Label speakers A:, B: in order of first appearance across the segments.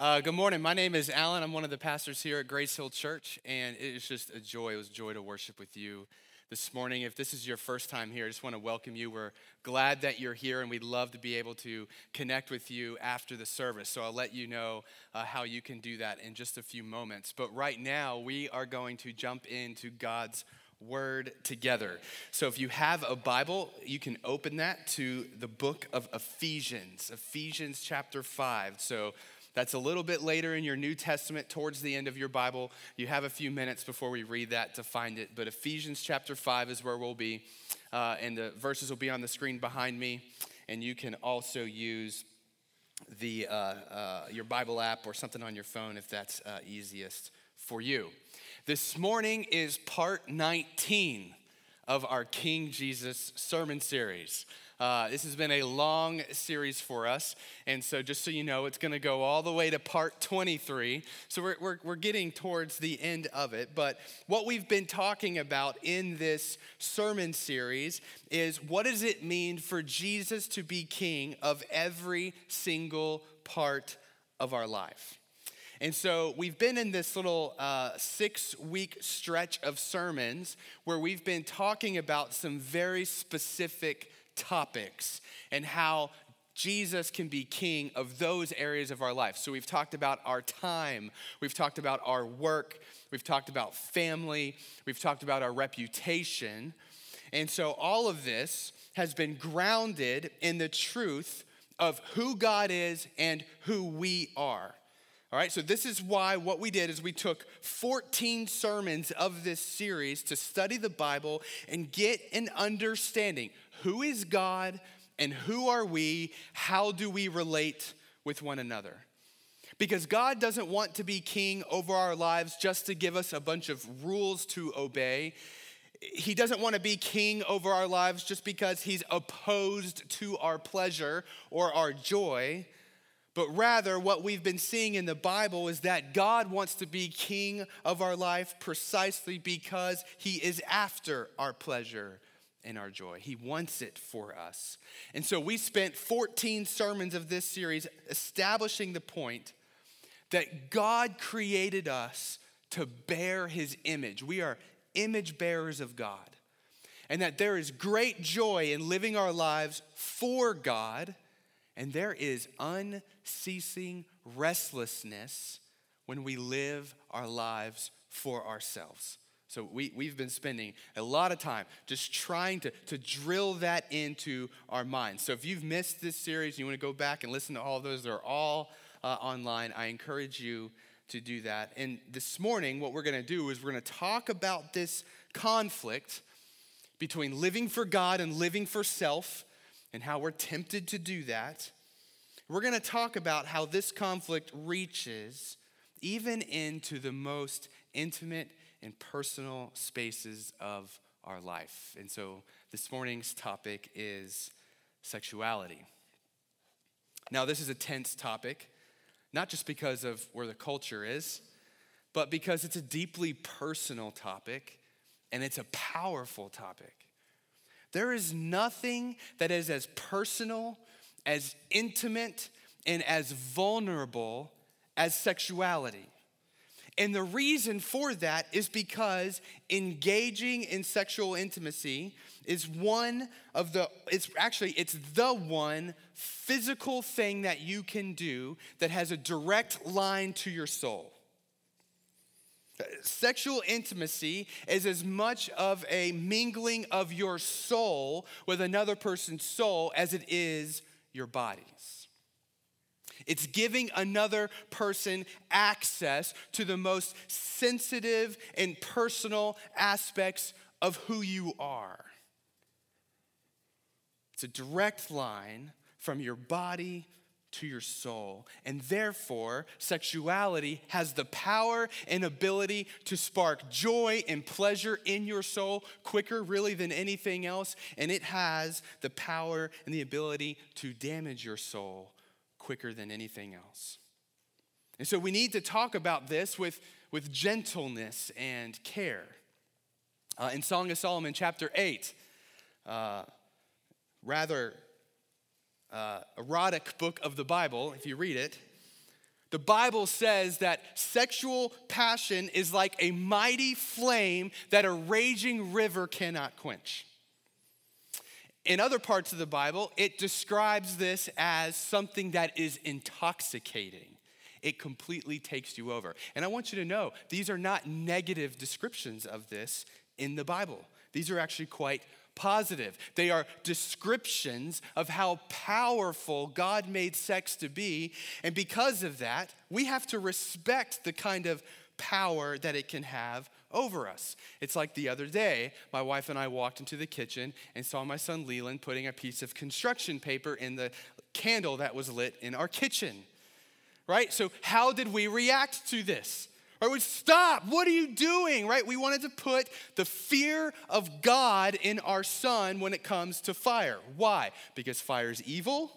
A: Uh, good morning. My name is Alan. I'm one of the pastors here at Grace Hill Church, and it is just a joy. It was a joy to worship with you this morning. If this is your first time here, I just want to welcome you. We're glad that you're here, and we'd love to be able to connect with you after the service. So I'll let you know uh, how you can do that in just a few moments. But right now, we are going to jump into God's word together. So if you have a Bible, you can open that to the book of Ephesians, Ephesians chapter 5. So that's a little bit later in your New Testament, towards the end of your Bible. You have a few minutes before we read that to find it. But Ephesians chapter 5 is where we'll be. Uh, and the verses will be on the screen behind me. And you can also use the, uh, uh, your Bible app or something on your phone if that's uh, easiest for you. This morning is part 19 of our King Jesus sermon series. Uh, this has been a long series for us. And so, just so you know, it's going to go all the way to part 23. So, we're, we're, we're getting towards the end of it. But what we've been talking about in this sermon series is what does it mean for Jesus to be king of every single part of our life? And so we've been in this little uh, six week stretch of sermons where we've been talking about some very specific topics and how Jesus can be king of those areas of our life. So we've talked about our time, we've talked about our work, we've talked about family, we've talked about our reputation. And so all of this has been grounded in the truth of who God is and who we are. All right, so this is why what we did is we took 14 sermons of this series to study the Bible and get an understanding who is God and who are we? How do we relate with one another? Because God doesn't want to be king over our lives just to give us a bunch of rules to obey. He doesn't want to be king over our lives just because he's opposed to our pleasure or our joy. But rather, what we've been seeing in the Bible is that God wants to be king of our life precisely because he is after our pleasure and our joy. He wants it for us. And so we spent 14 sermons of this series establishing the point that God created us to bear his image. We are image bearers of God. And that there is great joy in living our lives for God, and there is unceasing restlessness when we live our lives for ourselves. So we, we've been spending a lot of time just trying to, to drill that into our minds. So if you've missed this series, you want to go back and listen to all those, they're all uh, online. I encourage you to do that. And this morning, what we're going to do is we're going to talk about this conflict between living for God and living for self and how we're tempted to do that. We're going to talk about how this conflict reaches even into the most intimate in personal spaces of our life. And so this morning's topic is sexuality. Now, this is a tense topic, not just because of where the culture is, but because it's a deeply personal topic and it's a powerful topic. There is nothing that is as personal, as intimate, and as vulnerable as sexuality. And the reason for that is because engaging in sexual intimacy is one of the it's actually it's the one physical thing that you can do that has a direct line to your soul. Sexual intimacy is as much of a mingling of your soul with another person's soul as it is your body's. It's giving another person access to the most sensitive and personal aspects of who you are. It's a direct line from your body to your soul. And therefore, sexuality has the power and ability to spark joy and pleasure in your soul quicker, really, than anything else. And it has the power and the ability to damage your soul quicker than anything else. And so we need to talk about this with, with gentleness and care. Uh, in Song of Solomon, chapter 8, uh, rather uh, erotic book of the Bible, if you read it, The Bible says that sexual passion is like a mighty flame that a raging river cannot quench. In other parts of the Bible, it describes this as something that is intoxicating. It completely takes you over. And I want you to know these are not negative descriptions of this in the Bible. These are actually quite positive. They are descriptions of how powerful God made sex to be. And because of that, we have to respect the kind of power that it can have over us. It's like the other day, my wife and I walked into the kitchen and saw my son Leland putting a piece of construction paper in the candle that was lit in our kitchen. Right? So, how did we react to this? Or would stop. What are you doing? Right? We wanted to put the fear of God in our son when it comes to fire. Why? Because fire is evil?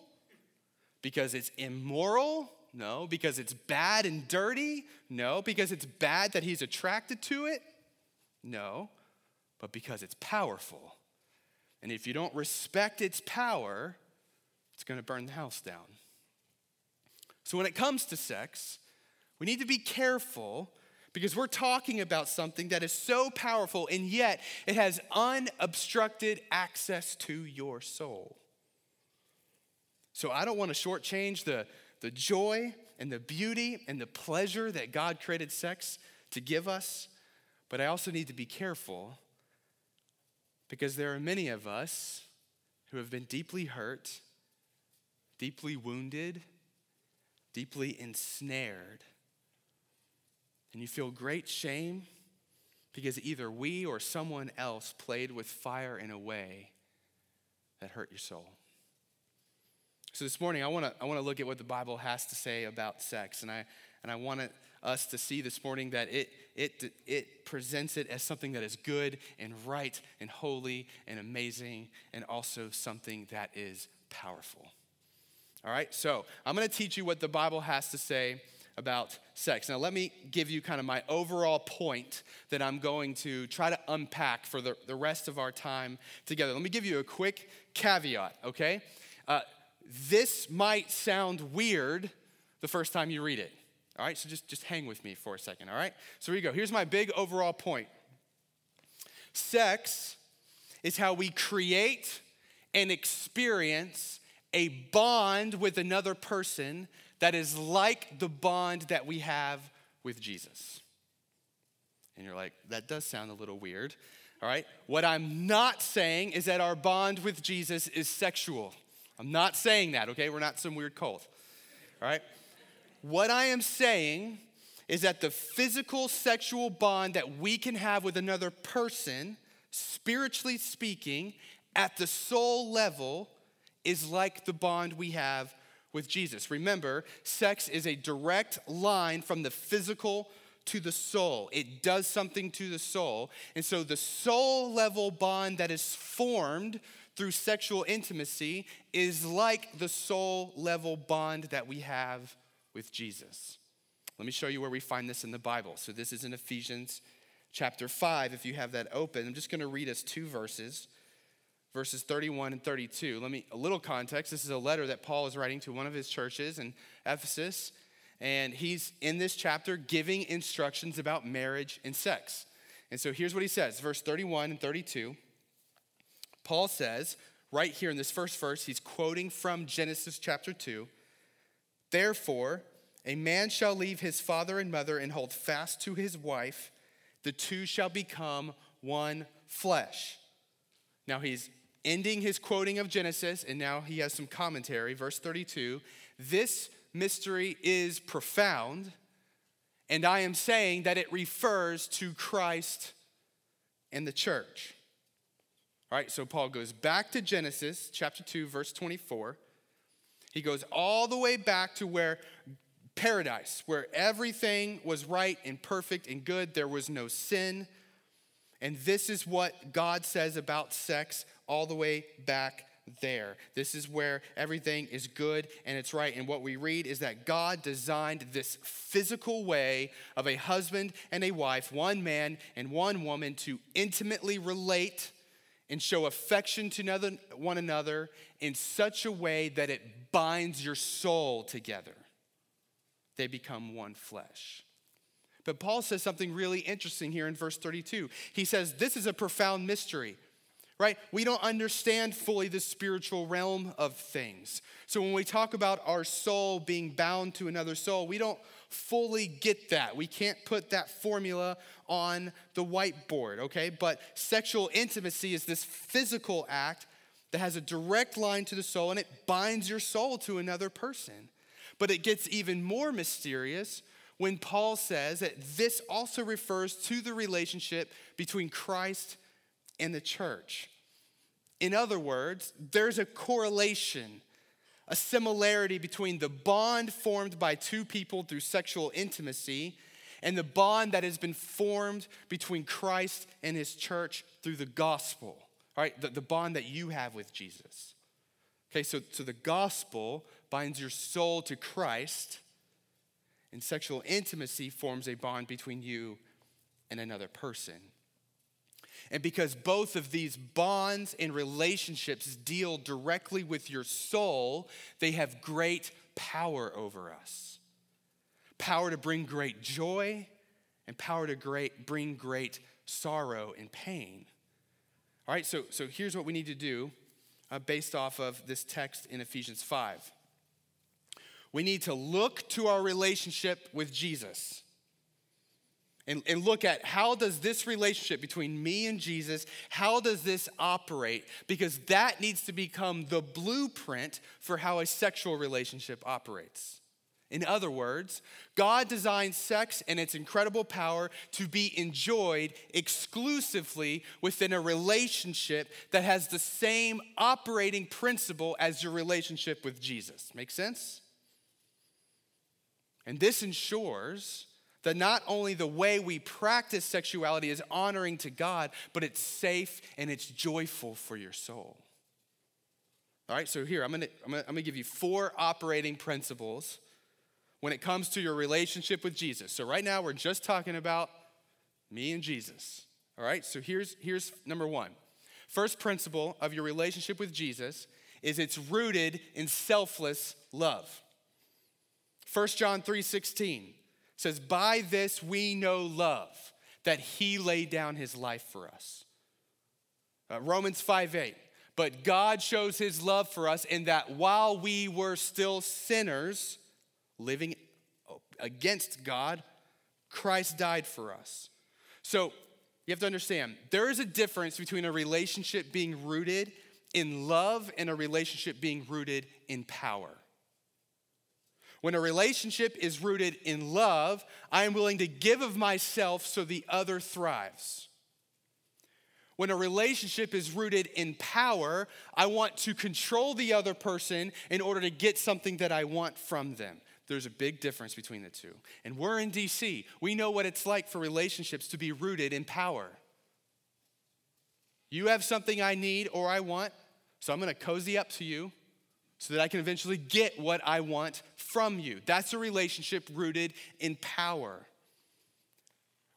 A: Because it's immoral? No. Because it's bad and dirty? No. Because it's bad that he's attracted to it? No. But because it's powerful. And if you don't respect its power, it's going to burn the house down. So when it comes to sex, we need to be careful because we're talking about something that is so powerful and yet it has unobstructed access to your soul. So I don't want to shortchange the, the joy and the beauty and the pleasure that God created sex to give us, but I also need to be careful because there are many of us who have been deeply hurt, deeply wounded, deeply ensnared and you feel great shame because either we or someone else played with fire in a way that hurt your soul. So this morning, I want to I want to look at what the Bible has to say about sex, and I and I want us to see this morning that it it it presents it as something that is good and right and holy and amazing, and also something that is powerful. All right, so I'm going to teach you what the Bible has to say about sex. Now, let me give you kind of my overall point that I'm going to try to unpack for the, the rest of our time together. Let me give you a quick caveat, okay? Uh, this might sound weird the first time you read it. All right, so just, just hang with me for a second, all right? So here you go. Here's my big overall point sex is how we create and experience a bond with another person that is like the bond that we have with Jesus. And you're like, that does sound a little weird. All right? What I'm not saying is that our bond with Jesus is sexual. I'm not saying that, okay? We're not some weird cult. All right? What I am saying is that the physical sexual bond that we can have with another person, spiritually speaking, at the soul level, is like the bond we have with Jesus. Remember, sex is a direct line from the physical to the soul. It does something to the soul. And so the soul level bond that is formed through sexual intimacy is like the soul level bond that we have with Jesus. Let me show you where we find this in the Bible. So this is in Ephesians chapter 5 if you have that open. I'm just going to read us two verses verses 31 and 32. Let me, a little context. This is a letter that Paul is writing to one of his churches in Ephesus. And he's in this chapter giving instructions about marriage and sex. And so here's what he says, verse 31 and 32. Paul says, right here in this first verse, he's quoting from Genesis chapter 2. Therefore, a man shall leave his father and mother and hold fast to his wife. The two shall become one flesh. Now he's ending his quoting of Genesis, and now he has some commentary. Verse 32 This mystery is profound, and I am saying that it refers to Christ and the church. All right, so Paul goes back to Genesis chapter 2, verse 24. He goes all the way back to where paradise, where everything was right and perfect and good, there was no sin. And this is what God says about sex all the way back there. This is where everything is good and it's right. And what we read is that God designed this physical way of a husband and a wife, one man and one woman, to intimately relate and show affection to one another in such a way that it binds your soul together. they become one flesh. But Paul says something really interesting here in verse 32. He says, This is a profound mystery, right? We don't understand fully the spiritual realm of things. So when we talk about our soul being bound to another soul, we don't fully get that. We can't put that formula on the whiteboard, okay? But sexual intimacy is this physical act that has a direct line to the soul and it binds your soul to another person. But it gets even more mysterious when Paul says that this also refers to the relationship between Christ and the church. In other words, there's a correlation, a similarity between the bond formed by two people through sexual intimacy and the bond that has been formed between Christ and his church through the gospel, right? The, the bond that you have with Jesus. Okay, so, so the gospel binds your soul to Christ and sexual intimacy forms a bond between you and another person. And because both of these bonds and relationships deal directly with your soul, they have great power over us power to bring great joy and power to great, bring great sorrow and pain. All right, so, so here's what we need to do uh, based off of this text in Ephesians 5. We need to look to our relationship with Jesus and, and look at how does this relationship between me and Jesus, how does this operate? Because that needs to become the blueprint for how a sexual relationship operates. In other words, God designed sex and its incredible power to be enjoyed exclusively within a relationship that has the same operating principle as your relationship with Jesus. Make sense? And this ensures that not only the way we practice sexuality is honoring to God, but it's safe and it's joyful for your soul. All right, so here, I'm gonna, I'm gonna, I'm gonna give you four operating principles when it comes to your relationship with Jesus. So, right now, we're just talking about me and Jesus. All right, so here's, here's number one. First principle of your relationship with Jesus is it's rooted in selfless love. 1 John 3:16 says, "By this we know love, that he laid down his life for us." Uh, Romans 5:8, "But God shows his love for us in that while we were still sinners, living against God, Christ died for us." So, you have to understand, there is a difference between a relationship being rooted in love and a relationship being rooted in power. When a relationship is rooted in love, I am willing to give of myself so the other thrives. When a relationship is rooted in power, I want to control the other person in order to get something that I want from them. There's a big difference between the two. And we're in DC. We know what it's like for relationships to be rooted in power. You have something I need or I want, so I'm gonna cozy up to you so that I can eventually get what I want from you. That's a relationship rooted in power.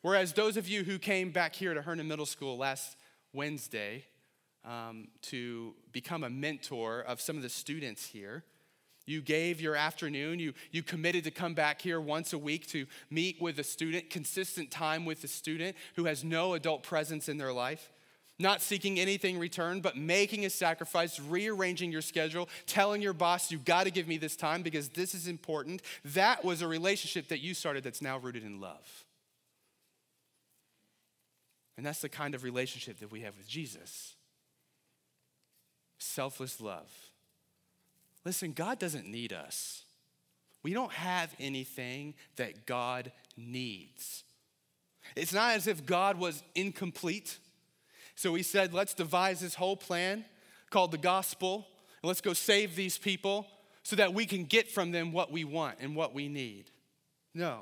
A: Whereas those of you who came back here to Herndon Middle School last Wednesday um, to become a mentor of some of the students here, you gave your afternoon, you, you committed to come back here once a week to meet with a student, consistent time with a student who has no adult presence in their life not seeking anything returned, but making a sacrifice, rearranging your schedule, telling your boss, you've got to give me this time because this is important. That was a relationship that you started that's now rooted in love. And that's the kind of relationship that we have with Jesus selfless love. Listen, God doesn't need us. We don't have anything that God needs. It's not as if God was incomplete so he said, let's devise this whole plan called the gospel, and let's go save these people so that we can get from them what we want and what we need. No.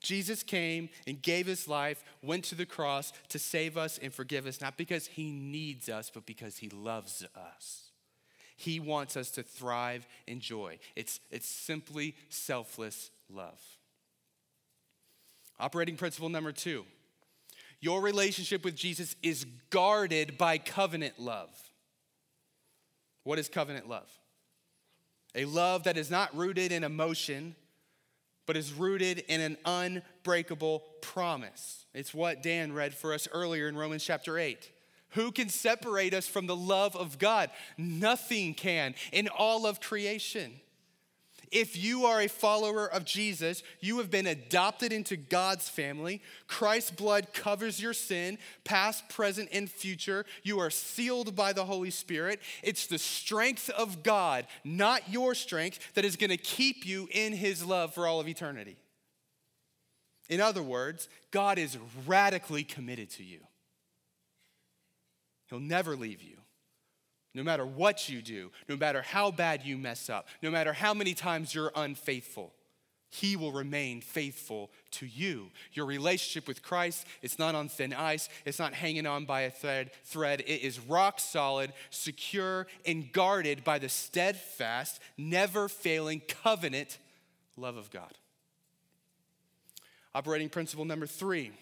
A: Jesus came and gave his life, went to the cross to save us and forgive us, not because he needs us, but because he loves us. He wants us to thrive in joy. It's, it's simply selfless love. Operating principle number two your relationship with Jesus is guarded by covenant love. What is covenant love? A love that is not rooted in emotion, but is rooted in an unbreakable promise. It's what Dan read for us earlier in Romans chapter 8. Who can separate us from the love of God? Nothing can in all of creation. If you are a follower of Jesus, you have been adopted into God's family. Christ's blood covers your sin, past, present, and future. You are sealed by the Holy Spirit. It's the strength of God, not your strength, that is going to keep you in His love for all of eternity. In other words, God is radically committed to you. He'll never leave you. No matter what you do, no matter how bad you mess up, no matter how many times you're unfaithful, he will remain faithful to you. Your relationship with Christ, it's not on thin ice, it's not hanging on by a thread, thread. It is rock solid, secure, and guarded by the steadfast, never failing covenant love of God. Operating principle number three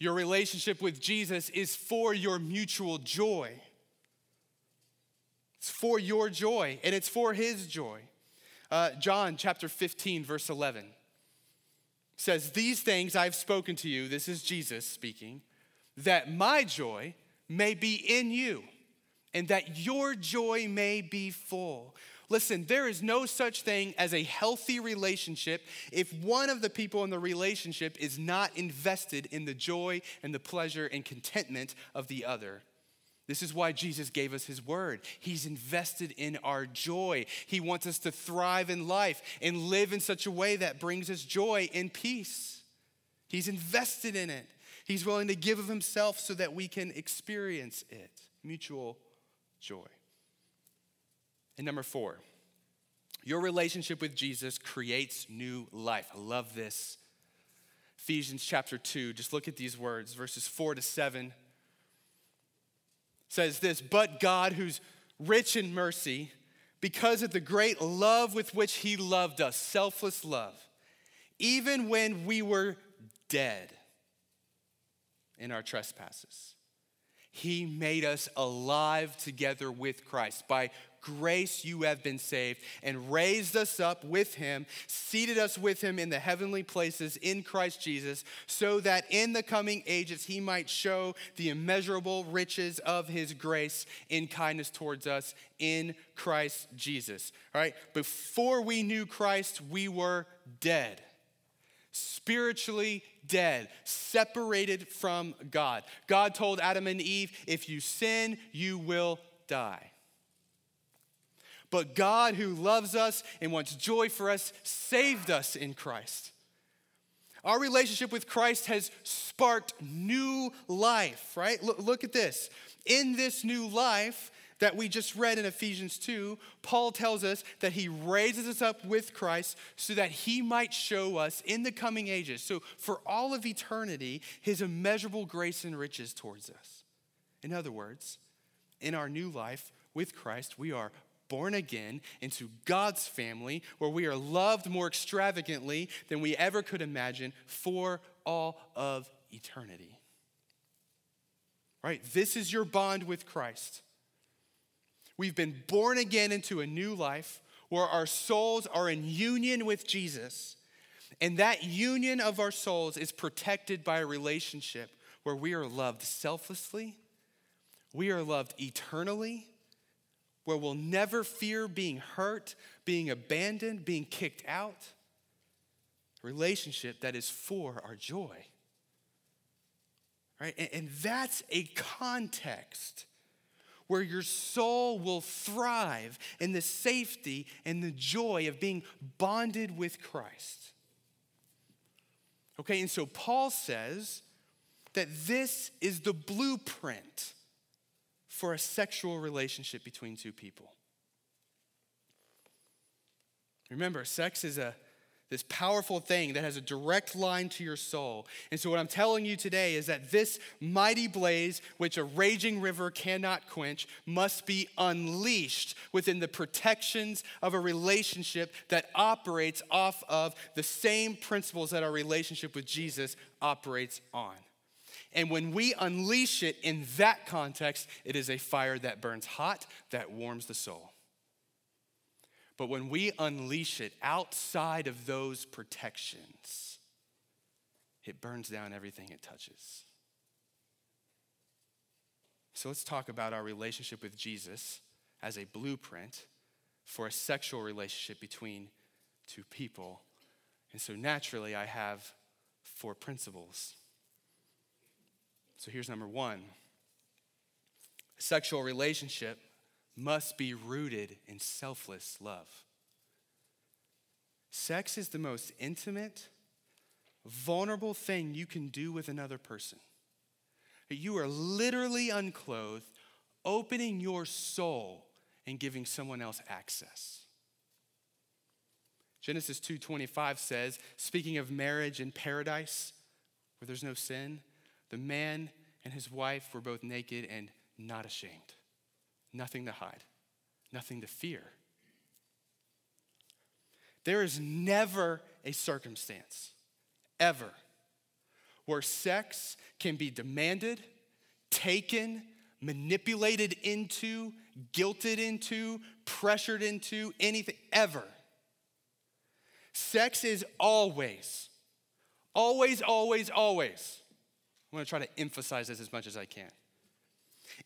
A: your relationship with Jesus is for your mutual joy. It's for your joy, and it's for his joy. Uh, John chapter 15, verse 11 says, These things I've spoken to you, this is Jesus speaking, that my joy may be in you, and that your joy may be full. Listen, there is no such thing as a healthy relationship if one of the people in the relationship is not invested in the joy and the pleasure and contentment of the other. This is why Jesus gave us his word. He's invested in our joy. He wants us to thrive in life and live in such a way that brings us joy and peace. He's invested in it. He's willing to give of himself so that we can experience it. Mutual joy. And number four, your relationship with Jesus creates new life. I love this. Ephesians chapter 2, just look at these words, verses 4 to 7 says this But God, who's rich in mercy, because of the great love with which He loved us, selfless love, even when we were dead in our trespasses, He made us alive together with Christ. By grace you have been saved, and raised us up with him, seated us with him in the heavenly places in Christ Jesus, so that in the coming ages he might show the immeasurable riches of his grace in kindness towards us in Christ Jesus. All right? Before we knew Christ, we were dead spiritually dead, separated from God. God told Adam and Eve, if you sin, you will die. But God, who loves us and wants joy for us, saved us in Christ. Our relationship with Christ has sparked new life, right? Look, look, at this. In this new life that we just read in Ephesians 2, Paul tells us that he raises us up with Christ so that he might show us in the coming ages, so for all of eternity, his immeasurable grace and riches towards us. In other words, in our new life with Christ, we are born again into God's family where we are loved more extravagantly than we ever could imagine for all of eternity. Right? This is your bond with Christ. We've been born again into a new life where our souls are in union with Jesus. And that union of our souls is protected by a relationship where we are loved selflessly, we are loved eternally, where we'll never fear being hurt, being abandoned, being kicked out. A relationship that is for our joy. Right? And, and that's a context where your soul will thrive in the safety and the joy of being bonded with Christ. Okay, and so Paul says that this is the blueprint for a sexual relationship between two people. Remember, sex is a this powerful thing that has a direct line to your soul. And so, what I'm telling you today is that this mighty blaze, which a raging river cannot quench, must be unleashed within the protections of a relationship that operates off of the same principles that our relationship with Jesus operates on. And when we unleash it in that context, it is a fire that burns hot, that warms the soul. But when we unleash it outside of those protections, it burns down everything it touches. So let's talk about our relationship with Jesus as a blueprint for a sexual relationship between two people. And so naturally, I have four principles. So here's number one a sexual relationship must be rooted in selfless love. Sex is the most intimate, vulnerable thing you can do with another person. You are literally unclothed, opening your soul and giving someone else access. Genesis 2:25 says, speaking of marriage in paradise where there's no sin, the man and his wife were both naked and not ashamed. Nothing to hide, nothing to fear. There is never a circumstance, ever, where sex can be demanded, taken, manipulated into, guilted into, pressured into, anything, ever. Sex is always, always, always, always. I'm gonna try to emphasize this as much as I can.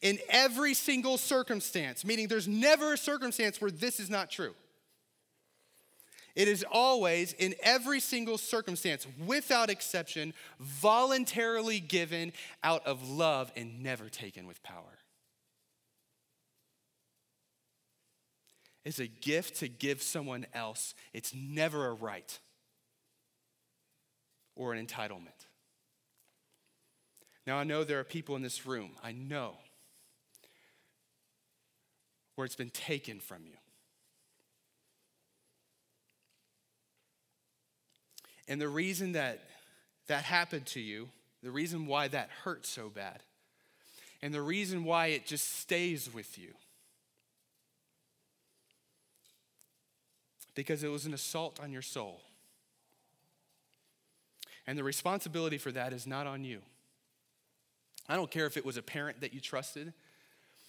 A: In every single circumstance, meaning there's never a circumstance where this is not true. It is always, in every single circumstance, without exception, voluntarily given out of love and never taken with power. It's a gift to give someone else, it's never a right or an entitlement. Now, I know there are people in this room, I know, where it's been taken from you. And the reason that that happened to you, the reason why that hurt so bad, and the reason why it just stays with you, because it was an assault on your soul. And the responsibility for that is not on you. I don't care if it was a parent that you trusted,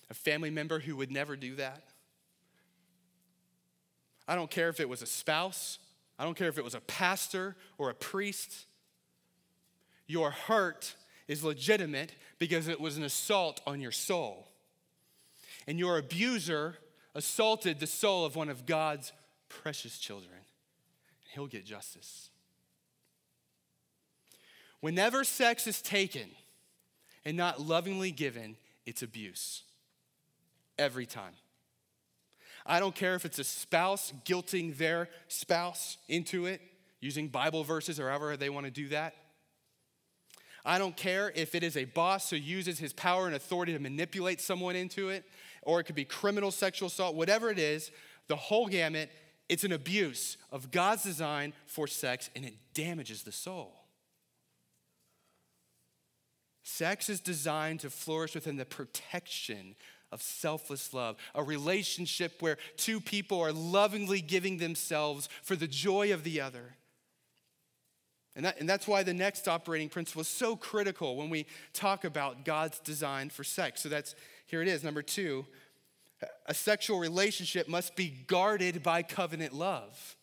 A: a family member who would never do that. I don't care if it was a spouse I don't care if it was a pastor or a priest. Your hurt is legitimate because it was an assault on your soul. And your abuser assaulted the soul of one of God's precious children. He'll get justice. Whenever sex is taken and not lovingly given, it's abuse. Every time. I don't care if it's a spouse guilting their spouse into it, using Bible verses or however they want to do that. I don't care if it is a boss who uses his power and authority to manipulate someone into it, or it could be criminal sexual assault, whatever it is, the whole gamut, it's an abuse of God's design for sex and it damages the soul. Sex is designed to flourish within the protection of selfless love, a relationship where two people are lovingly giving themselves for the joy of the other. And, that, and that's why the next operating principle is so critical when we talk about God's design for sex. So that's here it is. Number two, a sexual relationship must be guarded by covenant love.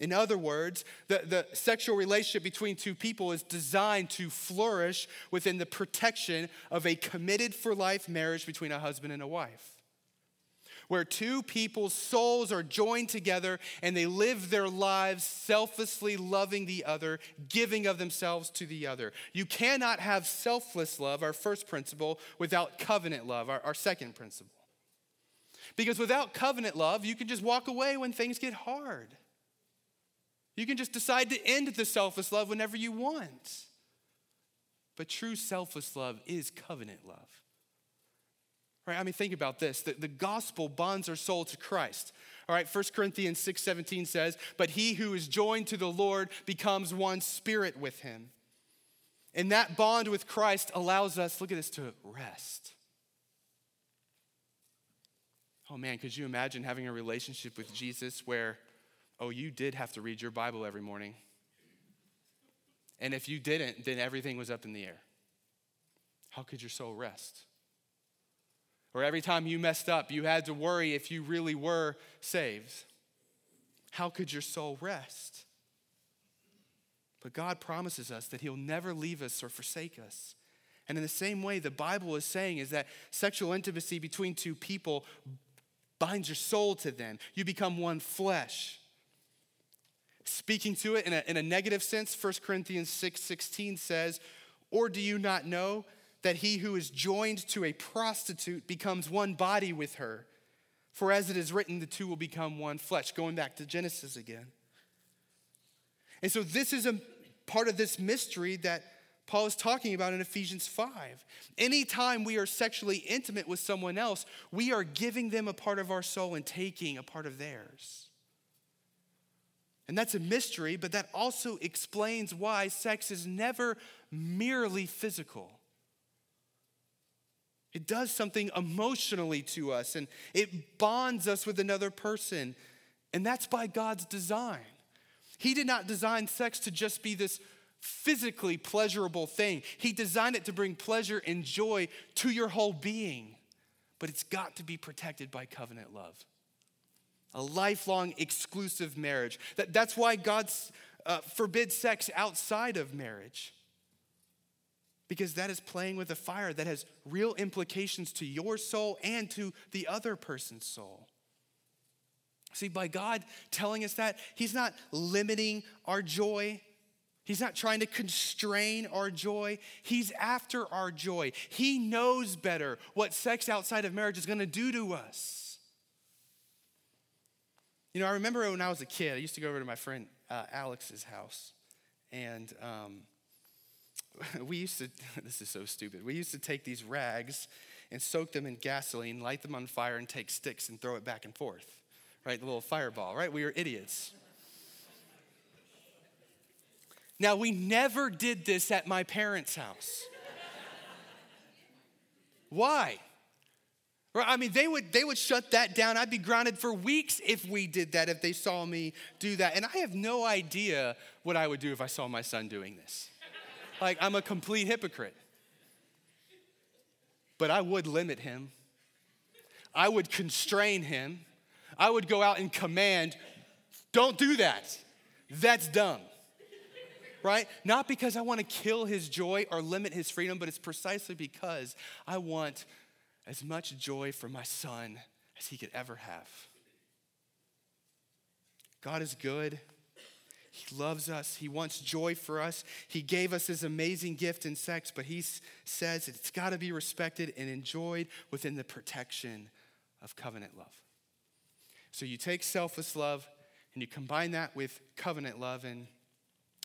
A: In other words, the, the sexual relationship between two people is designed to flourish within the protection of a committed for life marriage between a husband and a wife. Where two people's souls are joined together and they live their lives selflessly loving the other, giving of themselves to the other. You cannot have selfless love, our first principle, without covenant love, our, our second principle. Because without covenant love, you can just walk away when things get hard. You can just decide to end the selfless love whenever you want. But true selfless love is covenant love. Right? I mean, think about this. The, the gospel bonds our soul to Christ. All right, 1 Corinthians 6 17 says, But he who is joined to the Lord becomes one spirit with him. And that bond with Christ allows us, look at this, to rest. Oh man, could you imagine having a relationship with Jesus where oh, you did have to read your Bible every morning. And if you didn't, then everything was up in the air. How could your soul rest? Or every time you messed up, you had to worry if you really were saved. How could your soul rest? But God promises us that He'll never leave us or forsake us. And in the same way, the Bible is saying is that sexual intimacy between two people binds your soul to them. You become one flesh. Speaking to it in a, in a negative sense, 1 Corinthians 6 16 says, Or do you not know that he who is joined to a prostitute becomes one body with her? For as it is written, the two will become one flesh. Going back to Genesis again. And so, this is a part of this mystery that Paul is talking about in Ephesians 5. Anytime we are sexually intimate with someone else, we are giving them a part of our soul and taking a part of theirs. And that's a mystery, but that also explains why sex is never merely physical. It does something emotionally to us and it bonds us with another person. And that's by God's design. He did not design sex to just be this physically pleasurable thing, He designed it to bring pleasure and joy to your whole being. But it's got to be protected by covenant love a lifelong exclusive marriage. That, that's why God uh, forbids sex outside of marriage. Because that is playing with a fire that has real implications to your soul and to the other person's soul. See, by God telling us that, He's not limiting our joy. He's not trying to constrain our joy. He's after our joy. He knows better what sex outside of marriage is going to do to us. You know, I remember when I was a kid, I used to go over to my friend uh, Alex's house, and um, we used to, this is so stupid, we used to take these rags and soak them in gasoline, light them on fire, and take sticks and throw it back and forth, right? The little fireball, right? We were idiots. Now, we never did this at my parents' house. Why? I mean, they would, they would shut that down. I'd be grounded for weeks if we did that, if they saw me do that. And I have no idea what I would do if I saw my son doing this. Like, I'm a complete hypocrite. But I would limit him, I would constrain him, I would go out and command, don't do that. That's dumb. Right? Not because I want to kill his joy or limit his freedom, but it's precisely because I want as much joy for my son as he could ever have. God is good. He loves us. He wants joy for us. He gave us his amazing gift in sex, but he says it's got to be respected and enjoyed within the protection of covenant love. So you take selfless love and you combine that with covenant love, and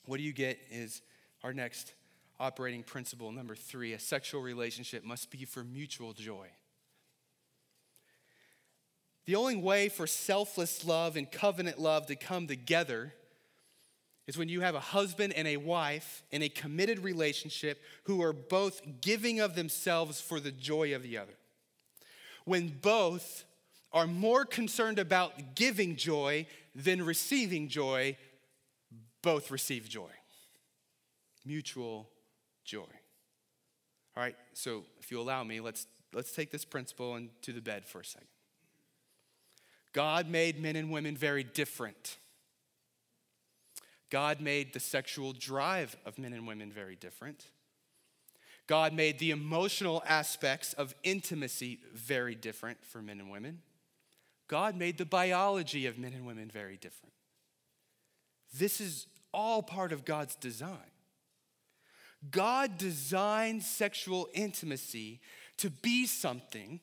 A: what do you get is our next operating principle number three a sexual relationship must be for mutual joy. The only way for selfless love and covenant love to come together is when you have a husband and a wife in a committed relationship who are both giving of themselves for the joy of the other. When both are more concerned about giving joy than receiving joy, both receive joy. Mutual joy. All right, so if you allow me, let's, let's take this principle into the bed for a second. God made men and women very different. God made the sexual drive of men and women very different. God made the emotional aspects of intimacy very different for men and women. God made the biology of men and women very different. This is all part of God's design. God designed sexual intimacy to be something,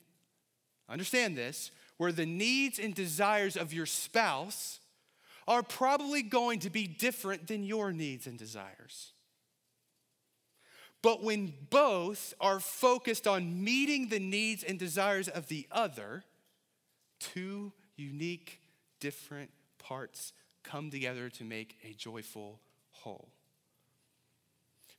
A: understand this, where the needs and desires of your spouse are probably going to be different than your needs and desires. But when both are focused on meeting the needs and desires of the other, two unique, different parts come together to make a joyful whole.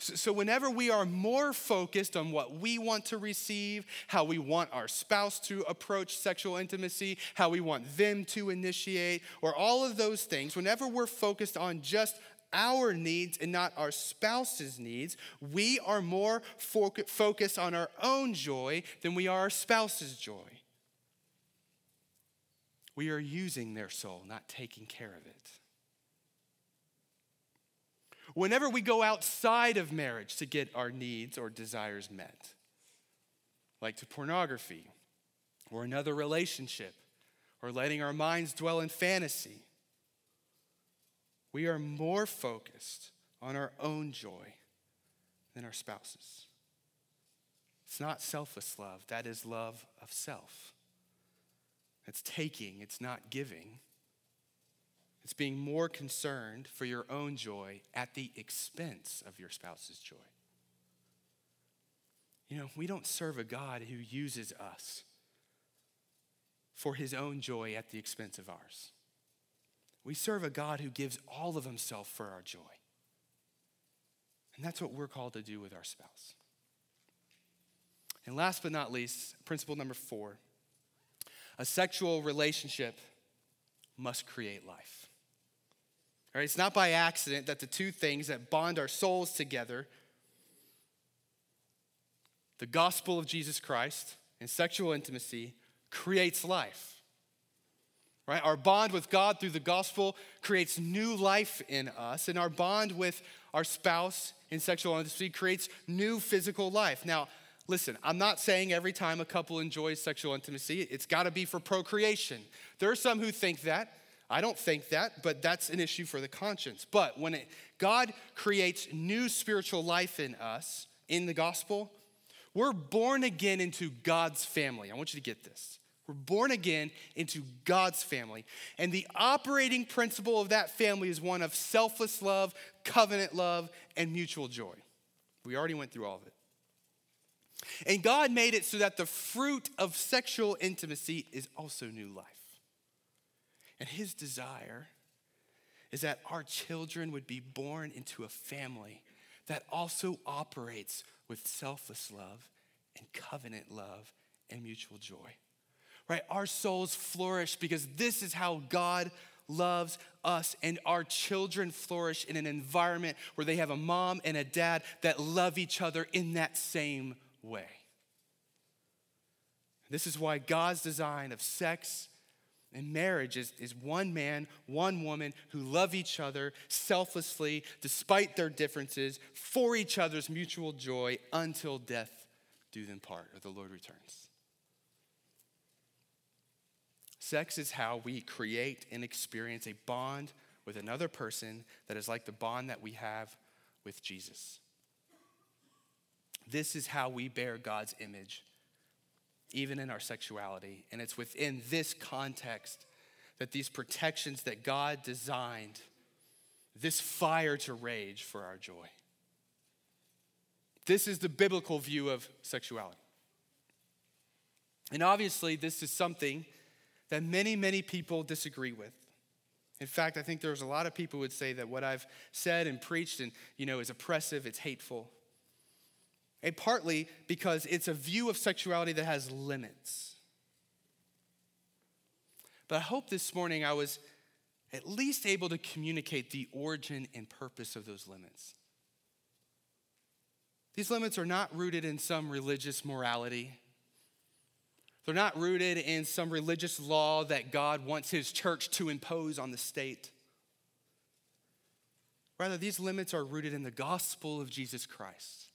A: So, whenever we are more focused on what we want to receive, how we want our spouse to approach sexual intimacy, how we want them to initiate, or all of those things, whenever we're focused on just our needs and not our spouse's needs. We are more fo- focused on our own joy than we are our spouse's joy. We are using their soul, not taking care of it. Whenever we go outside of marriage to get our needs or desires met, like to pornography or another relationship, or letting our minds dwell in fantasy, we are more focused on our own joy than our spouses. It's not selfless love, that is love of self. It's taking, it's not giving. It's being more concerned for your own joy at the expense of your spouse's joy. You know, we don't serve a God who uses us for his own joy at the expense of ours. We serve a God who gives all of himself for our joy. And that's what we're called to do with our spouse. And last but not least, principle number four a sexual relationship must create life. It's not by accident that the two things that bond our souls together, the gospel of Jesus Christ and sexual intimacy, creates life. Right? Our bond with God through the gospel creates new life in us, and our bond with our spouse in sexual intimacy creates new physical life. Now, listen, I'm not saying every time a couple enjoys sexual intimacy, it's got to be for procreation. There are some who think that. I don't think that, but that's an issue for the conscience. But when it, God creates new spiritual life in us in the gospel, we're born again into God's family. I want you to get this. We're born again into God's family. And the operating principle of that family is one of selfless love, covenant love, and mutual joy. We already went through all of it. And God made it so that the fruit of sexual intimacy is also new life. And His desire is that our children would be born into a family that also operates with selfless love and covenant love and mutual joy right? Our souls flourish because this is how God loves us, and our children flourish in an environment where they have a mom and a dad that love each other in that same way. This is why God's design of sex and marriage is, is one man, one woman who love each other selflessly, despite their differences, for each other's mutual joy until death do them part, or the Lord returns. Sex is how we create and experience a bond with another person that is like the bond that we have with Jesus. This is how we bear God's image, even in our sexuality. And it's within this context that these protections that God designed, this fire to rage for our joy. This is the biblical view of sexuality. And obviously, this is something that many, many people disagree with. In fact, I think there's a lot of people would say that what I've said and preached and you know is oppressive, it's hateful. And partly because it's a view of sexuality that has limits. But I hope this morning I was at least able to communicate the origin and purpose of those limits. These limits are not rooted in some religious morality. They're not rooted in some religious law that God wants his church to impose on the state. Rather, these limits are rooted in the gospel of Jesus Christ.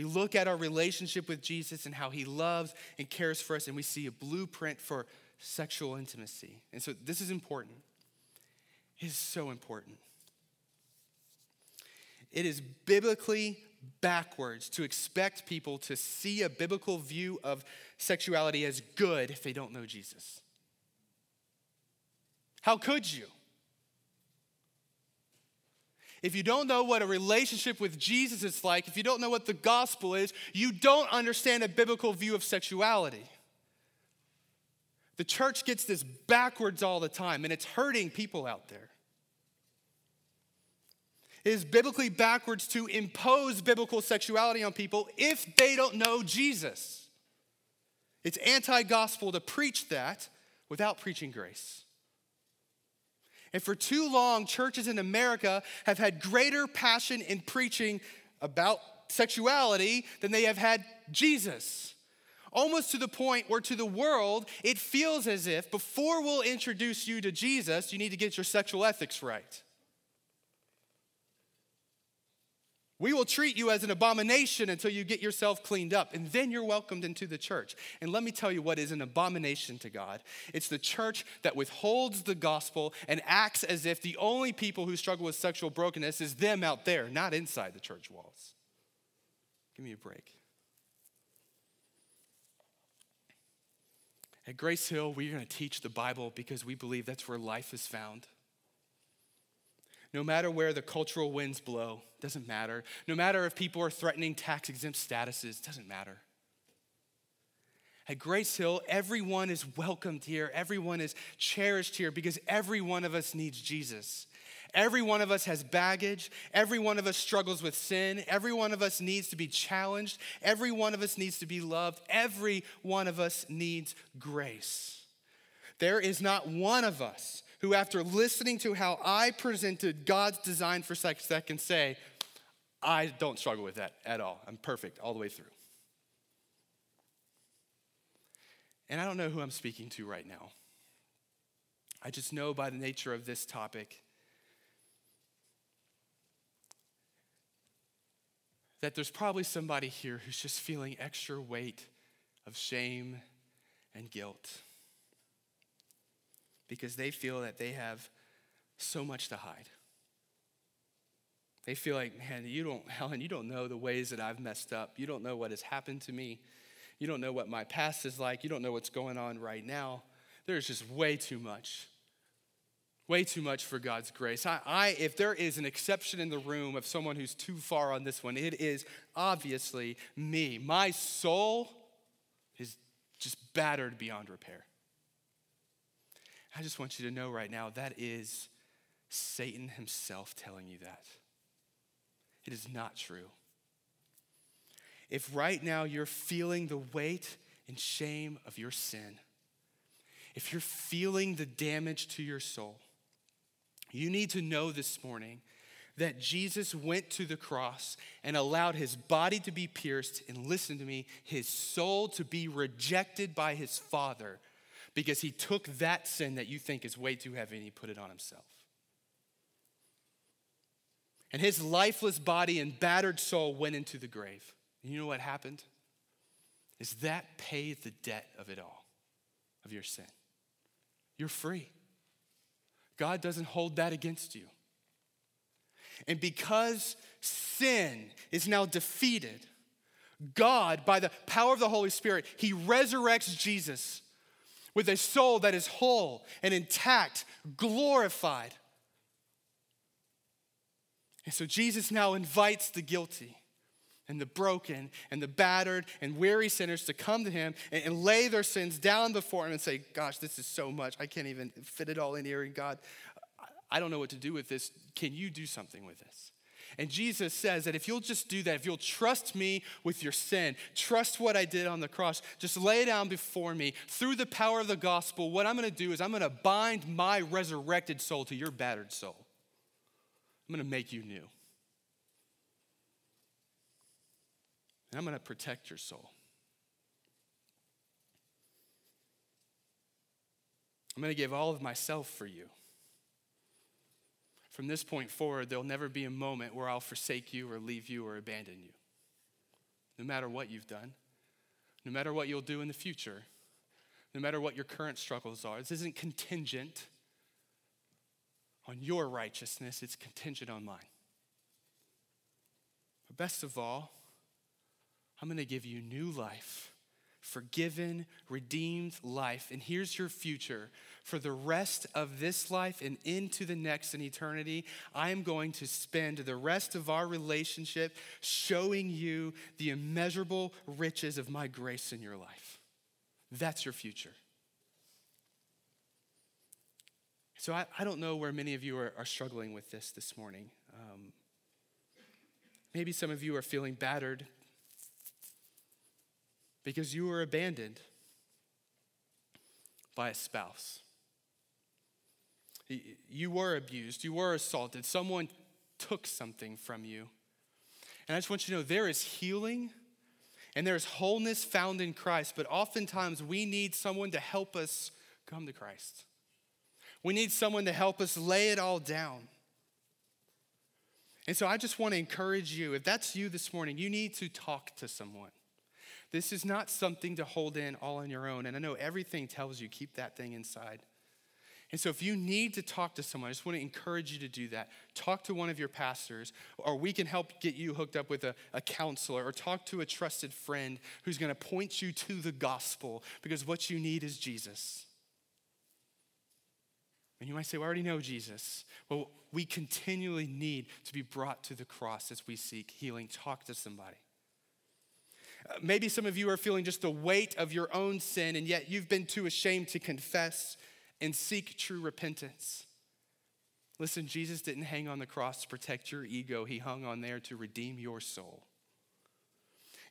A: We look at our relationship with Jesus and how he loves and cares for us, and we see a blueprint for sexual intimacy. And so, this is important. It is so important. It is biblically backwards to expect people to see a biblical view of sexuality as good if they don't know Jesus. How could you? If you don't know what a relationship with Jesus is like, if you don't know what the gospel is, you don't understand a biblical view of sexuality. The church gets this backwards all the time, and it's hurting people out there. It is biblically backwards to impose biblical sexuality on people if they don't know Jesus. It's anti gospel to preach that without preaching grace. And for too long, churches in America have had greater passion in preaching about sexuality than they have had Jesus. Almost to the point where to the world, it feels as if before we'll introduce you to Jesus, you need to get your sexual ethics right. We will treat you as an abomination until you get yourself cleaned up, and then you're welcomed into the church. And let me tell you what is an abomination to God it's the church that withholds the gospel and acts as if the only people who struggle with sexual brokenness is them out there, not inside the church walls. Give me a break. At Grace Hill, we're going to teach the Bible because we believe that's where life is found. No matter where the cultural winds blow, doesn't matter. No matter if people are threatening tax exempt statuses, doesn't matter. At Grace Hill, everyone is welcomed here. Everyone is cherished here because every one of us needs Jesus. Every one of us has baggage. Every one of us struggles with sin. Every one of us needs to be challenged. Every one of us needs to be loved. Every one of us needs grace. There is not one of us who, after listening to how I presented God's design for sex, that can say, I don't struggle with that at all. I'm perfect all the way through. And I don't know who I'm speaking to right now. I just know by the nature of this topic that there's probably somebody here who's just feeling extra weight of shame and guilt because they feel that they have so much to hide. They feel like, man, you don't, Helen, you don't know the ways that I've messed up. You don't know what has happened to me. You don't know what my past is like. You don't know what's going on right now. There's just way too much. Way too much for God's grace. I, I, if there is an exception in the room of someone who's too far on this one, it is obviously me. My soul is just battered beyond repair. I just want you to know right now that is Satan himself telling you that. It is not true. If right now you're feeling the weight and shame of your sin, if you're feeling the damage to your soul, you need to know this morning that Jesus went to the cross and allowed his body to be pierced, and listen to me, his soul to be rejected by his Father because he took that sin that you think is way too heavy and he put it on himself. And his lifeless body and battered soul went into the grave. And you know what happened? Is that paid the debt of it all, of your sin. You're free. God doesn't hold that against you. And because sin is now defeated, God, by the power of the Holy Spirit, He resurrects Jesus with a soul that is whole and intact, glorified. And so Jesus now invites the guilty and the broken and the battered and weary sinners to come to him and, and, lay their sins down before him and say, Gosh, this is so much. I can't even fit it all in here. And God, I don't know what to do with this. Can you do something with this? And Jesus says that if you'll just do that, if you'll trust me with your sin, trust what I did on the cross, just lay down before me through the power of the gospel, what I'm gonna do is I'm gonna bind my resurrected soul to your battered soul. I'm gonna make you new. And I'm gonna protect your soul. I'm gonna give all of myself for you. From this point forward, there'll never be a moment where I'll forsake you or leave you or abandon you. No matter what you've done, no matter what you'll do in the future, no matter what your current struggles are. This isn't contingent on your righteousness, it's contingent on mine. But best of all, I'm going to give you new life, forgiven, redeemed life. And here's your future for the rest of this life and into the next in eternity, I am going to spend the rest of our relationship showing you the immeasurable riches of my grace in your life. That's your future. So I, I don't know where many of you are, are struggling with this this morning. Um, maybe some of you are feeling battered because you were abandoned by a spouse. You were abused, you were assaulted, someone took something from you. And I just want you to know there is healing and there's wholeness found in Christ, but oftentimes we need someone to help us come to Christ. We need someone to help us lay it all down. And so I just want to encourage you if that's you this morning, you need to talk to someone. This is not something to hold in all on your own. And I know everything tells you keep that thing inside. And so, if you need to talk to someone, I just want to encourage you to do that. Talk to one of your pastors, or we can help get you hooked up with a, a counselor, or talk to a trusted friend who's going to point you to the gospel because what you need is Jesus. And you might say, well, I already know Jesus. Well, we continually need to be brought to the cross as we seek healing. Talk to somebody. Uh, maybe some of you are feeling just the weight of your own sin, and yet you've been too ashamed to confess and seek true repentance. Listen, Jesus didn't hang on the cross to protect your ego, He hung on there to redeem your soul.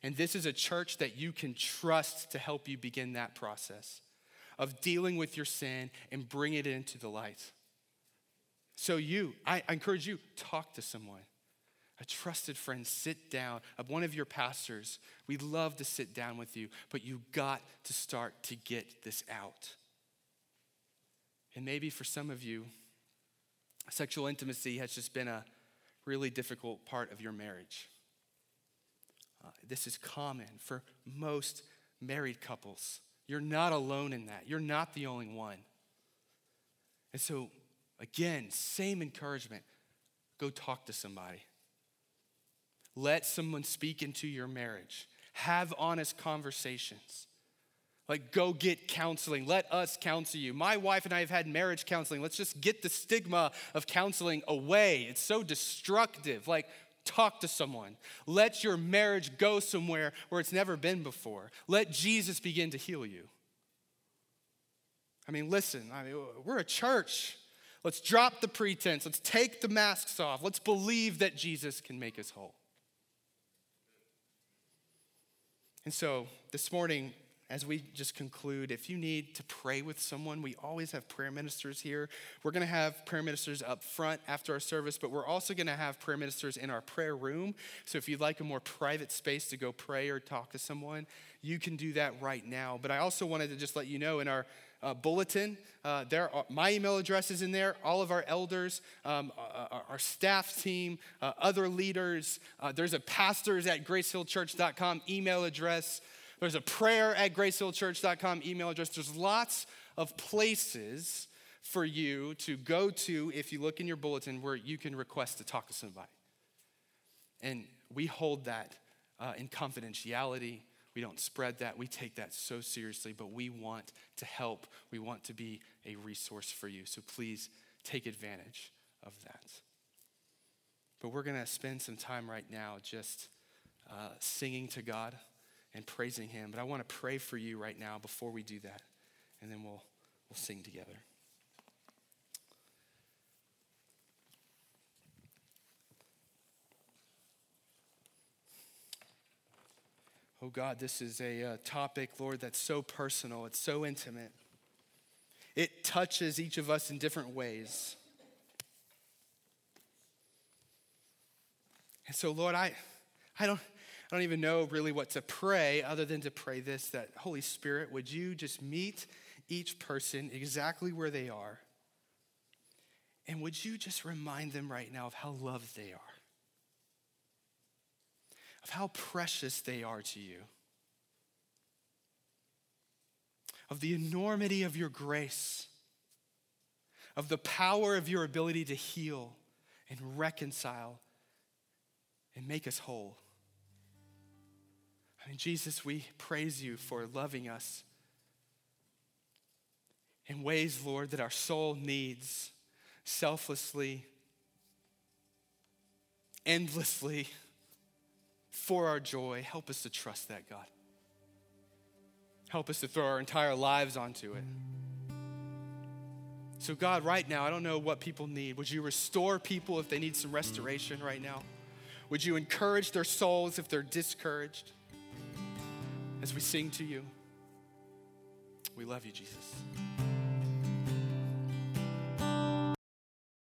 A: And this is a church that you can trust to help you begin that process of dealing with your sin and bring it into the light. So, you, I, encourage you, talk to someone, a trusted friend, sit down. One of your pastors, we'd love to sit down with you, but you got to start to get this out. And maybe for some of you, sexual intimacy has just been a really difficult part of your marriage. Uh, this is common for most married couples. You're not alone in that. You're not the only one. And so, again, same encouragement go talk to somebody. Let someone speak into your marriage. Have honest conversations. Like, go get counseling. Let us counsel you. My wife and I have had marriage counseling. Let's just get the stigma of counseling away. It's so destructive. Like, talk to someone. Let your marriage go somewhere where it's never been before. Let Jesus begin to heal you. I mean, listen, I mean, we're a church. Let's drop the pretense. Let's take the masks off. Let's believe that Jesus can make us whole. And so this morning, as we just conclude, if you need to pray with someone, we always have prayer ministers here. We're going to have prayer ministers up front after our service, but we're also going to have prayer ministers in our prayer room. So if you'd like a more private space to go pray or talk to someone, you can do that right now. But I also wanted to just let you know in our uh, bulletin. Uh, there are, my email address is in there. All of our elders, um, uh, uh our staff team, uh, other leaders. Uh, there's a pastors at gracehillchurch.com email address. There's a prayer at gracehillchurch.com email address. There's lots of places for you to go to if you look in your bulletin where you can request to talk to somebody. And we hold that in confidentiality. We don't spread that. We take that so seriously, but we want to help. We want to be a resource for you. So please take advantage of that. But we're going to spend some time right now just uh, singing to God and praising Him. But I want to pray for you right now before we do that, and then we'll, we'll sing together. Oh God, this is a uh, topic, Lord, that's so personal, it's so intimate. It touches each of us in different ways. And so, Lord, I, I don't, I don't even know really what to pray other than to pray this that Holy Spirit, would you just meet each person exactly where they are? And would you just remind them right now of how loved they are? Of how precious they are to you? Of the enormity of your grace? Of the power of your ability to heal and reconcile and make us whole? And Jesus, we praise you for loving us in ways, Lord, that our soul needs selflessly, endlessly for our joy. Help us to trust that, God. Help us to throw our entire lives onto it. So, God, right now, I don't know what people need. Would you restore people if they need some restoration right now? Would you encourage their souls if they're discouraged? as we sing to you. We love you, Jesus.